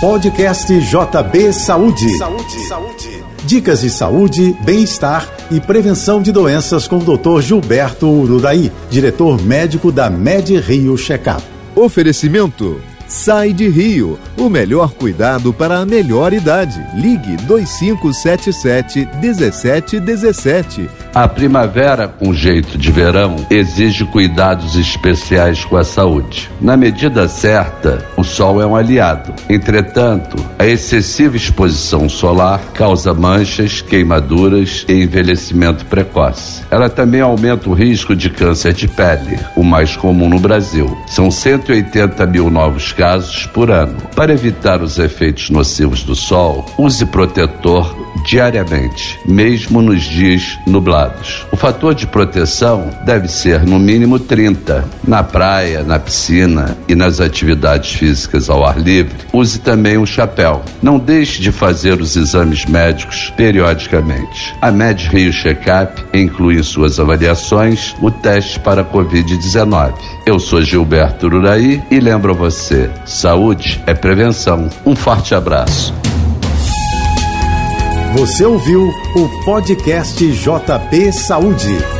Podcast JB Saúde. Saúde. Saúde. Dicas de saúde, bem-estar e prevenção de doenças com o Dr. Gilberto Urudaí, diretor médico da Med Rio Checkup. Oferecimento Sai de Rio, o melhor cuidado para a melhor idade. Ligue 2577 1717. A primavera, com jeito de verão, exige cuidados especiais com a saúde. Na medida certa, o sol é um aliado. Entretanto, a excessiva exposição solar causa manchas, queimaduras e envelhecimento precoce. Ela também aumenta o risco de câncer de pele, o mais comum no Brasil. São 180 mil novos casos por ano. Para evitar os efeitos nocivos do sol, use protetor diariamente, mesmo nos dias nublados. O fator de proteção deve ser no mínimo 30. Na praia, na piscina e nas atividades físicas ao ar livre, use também um chapéu. Não deixe de fazer os exames médicos periodicamente. A Med Rio Checkup inclui em suas avaliações o teste para Covid-19. Eu sou Gilberto Uraí e lembro a você: saúde é prevenção. Um forte abraço. Você ouviu o podcast JB Saúde.